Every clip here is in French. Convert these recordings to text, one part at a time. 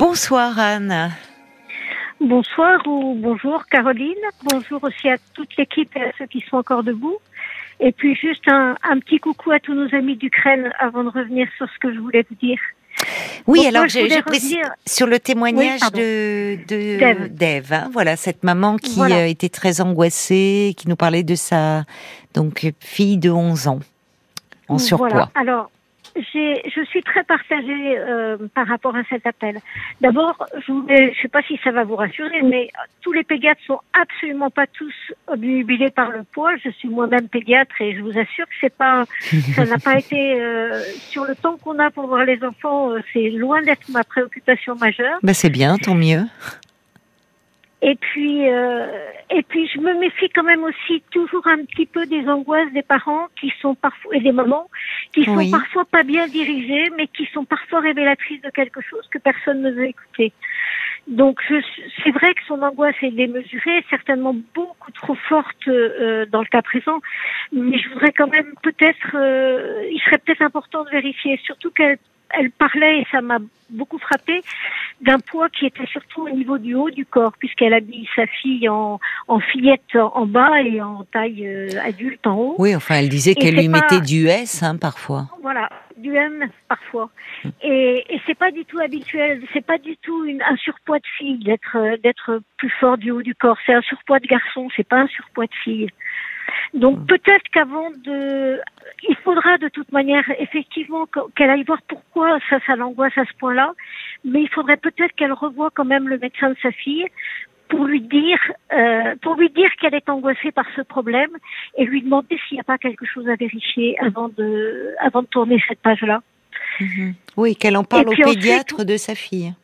Bonsoir Anne. Bonsoir ou bonjour Caroline. Bonjour aussi à toute l'équipe et à ceux qui sont encore debout. Et puis juste un, petit coucou à tous nos amis d'Ukraine avant de revenir sur ce que je voulais vous dire. Oui, alors j'ai sur le témoignage de, de hein. voilà cette maman qui euh, était très angoissée, qui nous parlait de sa donc fille de 11 ans en surpoids. Alors je suis très partagée euh, par rapport à cet appel. D'abord, je ne sais pas si ça va vous rassurer, mais tous les pédiatres sont absolument pas tous obnubilés par le poids. Je suis moi-même pédiatre et je vous assure que c'est pas, ça n'a pas été euh, sur le temps qu'on a pour voir les enfants. Euh, c'est loin d'être ma préoccupation majeure. Ben c'est bien, tant mieux. Et puis, euh, et puis, je me méfie quand même aussi toujours un petit peu des angoisses des parents qui sont parfois et des mamans qui sont parfois pas bien dirigées, mais qui sont parfois révélatrices de quelque chose que personne ne veut écouter. Donc, c'est vrai que son angoisse est démesurée, certainement beaucoup trop forte euh, dans le cas présent, mais je voudrais quand même peut-être, euh, il serait peut-être important de vérifier, surtout qu'elle elle parlait, et ça m'a beaucoup frappé, d'un poids qui était surtout au niveau du haut du corps, puisqu'elle habille sa fille en, en fillette en bas et en taille euh, adulte en haut. Oui, enfin, elle disait qu'elle lui mettait du S hein, parfois. Voilà, du M parfois. Et, et c'est pas du tout habituel, c'est pas du tout une, un surpoids de fille d'être d'être plus fort du haut du corps. C'est un surpoids de garçon, c'est pas un surpoids de fille. Donc hum. peut-être qu'avant de, il faudra de toute manière effectivement qu'elle aille voir pourquoi ça, ça l'angoisse à ce point-là, mais il faudrait peut-être qu'elle revoie quand même le médecin de sa fille pour lui dire, euh, pour lui dire qu'elle est angoissée par ce problème et lui demander s'il n'y a pas quelque chose à vérifier avant de, avant de tourner cette page-là. Mhm. Oui, qu'elle en parle au pédiatre de sa fille.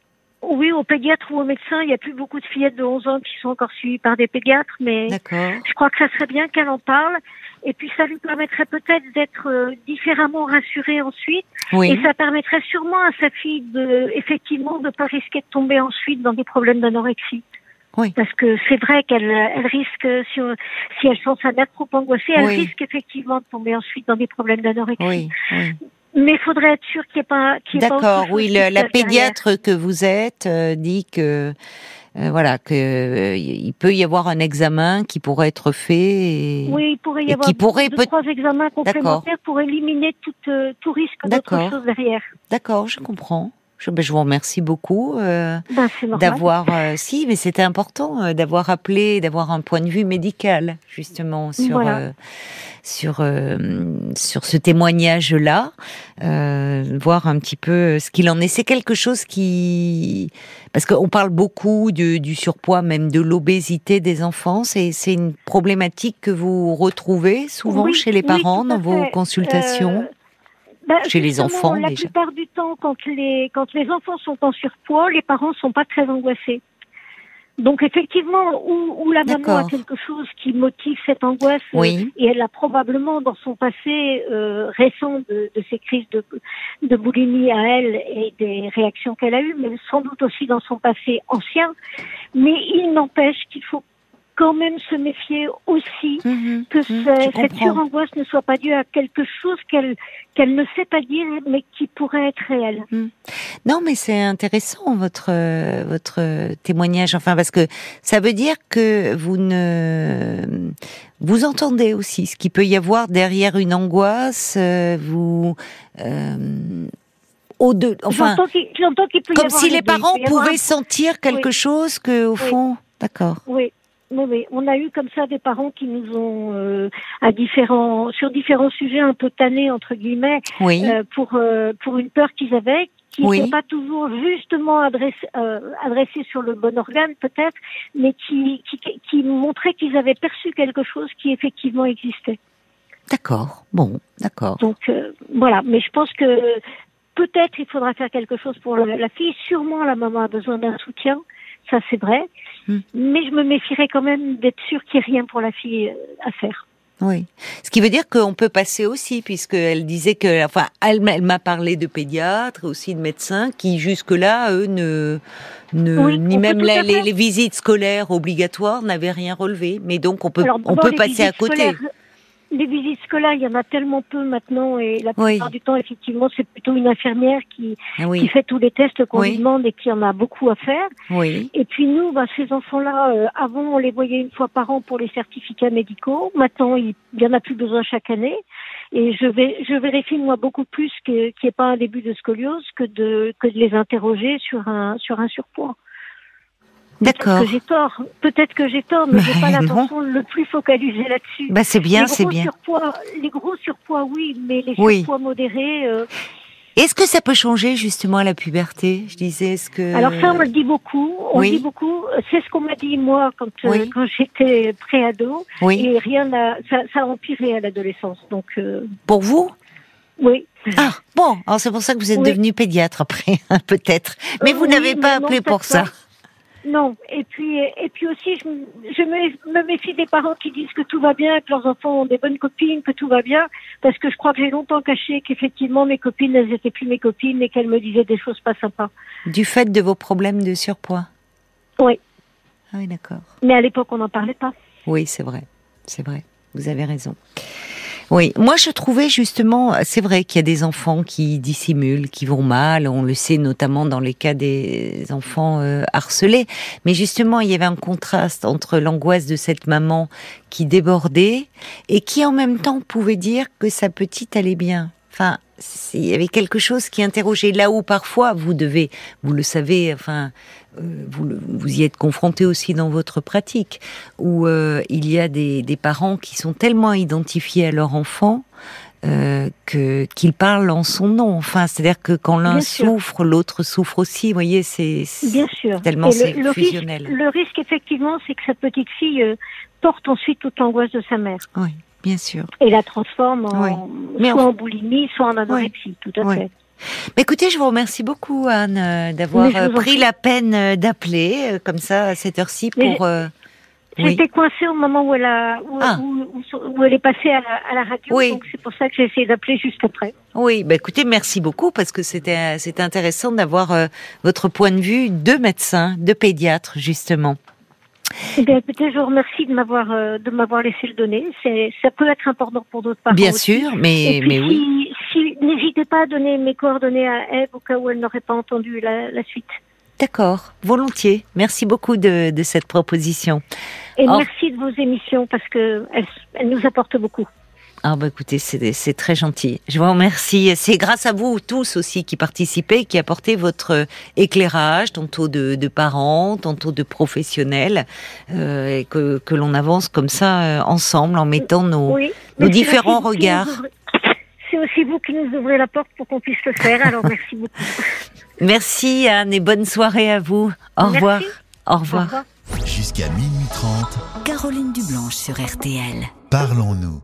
Oui, au pédiatre ou au médecin, il n'y a plus beaucoup de fillettes de 11 ans qui sont encore suivies par des pédiatres, mais je crois que ça serait bien qu'elle en parle. Et puis ça lui permettrait peut-être d'être euh, différemment rassurée ensuite. Et ça permettrait sûrement à sa fille de, effectivement, de pas risquer de tomber ensuite dans des problèmes d'anorexie. Oui. Parce que c'est vrai qu'elle elle risque, si, si elle sent sa mère trop angoissée, elle risque effectivement de tomber ensuite dans des problèmes d'anorexie. Oui. Mais il faudrait être sûr qu'il n'y ait pas. D'accord, oui, la pédiatre que vous êtes euh, dit que euh, voilà que euh, il peut y avoir un examen qui pourrait être fait. Et, oui, il pourrait y avoir deux, trois examens complémentaires pour éliminer tout, tout risque d'autre chose derrière. D'accord, je comprends. Je, ben, je, vous remercie beaucoup euh, ben, d'avoir, euh, si, mais c'était important euh, d'avoir appelé, d'avoir un point de vue médical justement sur sur sur ce témoignage-là, voir un petit peu ce qu'il en est. C'est quelque chose qui, parce qu'on parle beaucoup du, du, surpoids, même de l'obésité des enfants. C'est c'est une problématique que vous retrouvez souvent chez les parents dans vos consultations? Bah, chez les enfants La plupart du temps, quand les, quand les enfants sont en surpoids, les parents sont pas très angoissés. Donc effectivement, où, la maman a quelque chose qui motive cette angoisse, euh, et elle a probablement dans son passé euh, récent de, de, ces crises de, de boulimie à elle et des réactions qu'elle a eues, mais sans doute aussi dans son passé ancien. Mais il n'empêche qu'il faut quand même se méfier aussi mhm. que mhm. cette surangoisse ne soit pas due à quelque chose qu'elle qu'elle ne sait pas dire, mais qui pourrait être réel. Mhm. Non, mais c'est intéressant votre votre témoignage, enfin parce que ça veut dire que vous ne vous entendez aussi ce qu'il peut y avoir derrière une angoisse. Euh, vous euh, au deux, enfin, comme si les parents pouvaient sentir quelque chose que au fond, d'accord. Oui. Oui, on a eu comme ça des parents qui nous ont, euh, à différents, sur différents sujets un peu tannés entre guillemets, euh, pour euh, pour une peur qu'ils avaient, qui n'était pas toujours justement adressée adressée sur le bon organe peut-être, mais qui qui, qui montrait qu'ils avaient perçu quelque chose qui effectivement existait. D'accord. Bon, d'accord. Donc voilà, mais je pense que peut-être il faudra faire quelque chose pour la fille. Sûrement la maman a besoin d'un soutien ça c'est vrai. Hmm. Mais je me méfierais quand même d'être sûr qu'il n'y ait rien pour la fille euh, à faire. Oui. Ce qui veut dire qu'on peut passer aussi, puisqu'elle disait que, enfin, elle, m'a parlé de pédiatres, aussi de médecins, qui jusque-là, eux, ne, ne ni même les, visites scolaires obligatoires n'avaient rien relevé. Mais donc, on peut, on peut passer à côté. Les visites scolaires, il y en a tellement peu maintenant et la plupart du temps, effectivement, c'est plutôt une infirmière qui, ah qui fait tous les tests qu'on lui demande et qui en a beaucoup à faire. Oui. Et puis nous, bah, ces enfants-là, euh, avant, on les voyait une fois par an pour les certificats médicaux. Maintenant, il n'y en a plus besoin chaque année. Et je vais, je vérifie moi beaucoup plus qu'il n'y ait pas un début de scoliose que de que de les interroger sur un sur un surpoids. D'accord. Peut-être que j'ai tort, peut-être que j'ai tort, mais, j'ai pas l'intention de le plus focaliser là-dessus. Bah c'est bien, c'est bien. Surpoids, les gros surpoids, oui, mais les surpoids modérés. Euh... Est-ce que ça peut changer justement à la puberté? Je disais, est-ce que alors ça on le dit beaucoup, on oui. dit beaucoup. C'est ce qu'on m'a dit moi quand euh, quand j'étais préado. Oui. Et rien n'a, ça, ça a empiré à l'adolescence. Donc euh... pour vous? Oui. Ah bon, alors c'est pour ça que vous êtes devenu pédiatre après, peut-être. Mais vous n'avez pas appelé pour ça. Non. Et puis, et puis aussi, je, je me, me, méfie des parents qui disent que tout va bien, que leurs enfants ont des bonnes copines, que tout va bien, parce que je crois que j'ai longtemps caché qu'effectivement mes copines, elles n'étaient plus mes copines et qu'elles me disaient des choses pas sympas. Du fait de vos problèmes de surpoids Oui. Ah oui, d'accord. Mais à l'époque, on n'en parlait pas. Oui, c'est vrai. C'est vrai. Vous avez raison. Oui, moi je trouvais justement, c'est vrai qu'il y a des enfants qui dissimulent, qui vont mal, on le sait notamment dans les cas des enfants euh, harcelés, mais justement il y avait un contraste entre l'angoisse de cette maman qui débordait et qui en même temps pouvait dire que sa petite allait bien. Enfin, il y avait quelque chose qui interrogeait. Là où parfois vous devez, vous le savez, enfin, vous, vous y êtes confronté aussi dans votre pratique, où euh, il y a des, des, parents qui sont tellement identifiés à leur enfant euh, qu'ils parlent en son nom. Enfin, c'est-à-dire que quand l'un souffre, l'autre souffre aussi. Vous voyez, c'est tellement c'est fusionnel. Risque, le risque, effectivement, c'est que sa petite fille euh, porte ensuite toute l'angoisse de sa mère. Oui, bien sûr. Et la transforme en, soit en boulimie, soit en anorexie, tout à fait. Mais écoutez, je vous remercie beaucoup, Anne, euh, d'avoir euh, pris la peine euh, d'appeler comme ça à cette heure-ci pour. J'étais coincée au moment où elle, a, où, ah. où, elle est passée à la, à la radio, oui. donc c'est pour ça que j'ai essayé d'appeler juste après. Oui, bah écoutez, merci beaucoup parce que c'était intéressant d'avoir votre point de vue de médecin, de pédiatre justement. Eh bien, écoutez, je vous remercie de m'avoir de m'avoir laissé le donner. C'est ça peut être important pour d'autres parents. Bien sûr, mais mais oui n'hésitez pas à donner mes coordonnées à Eve au cas où elle n'aurait pas entendu la, suite. D'accord, volontiers. Merci beaucoup de, cette proposition. Et merci de vos émissions parce que elles, nous apportent beaucoup. Ah bah écoutez, c'est très gentil. Je vous remercie. C'est grâce à vous tous aussi qui participez, qui apportez votre éclairage, tantôt de, parents, tantôt de professionnels, euh, et que, l'on avance comme ça euh, ensemble en mettant nos, nos différents regards c'est aussi vous qui nous ouvrez la porte pour qu'on puisse le faire. Alors merci beaucoup. Merci Anne et bonne soirée à vous. Au revoir. Au revoir. Jusqu'à minuit 30. Caroline Dublanche sur RTL. Parlons-nous.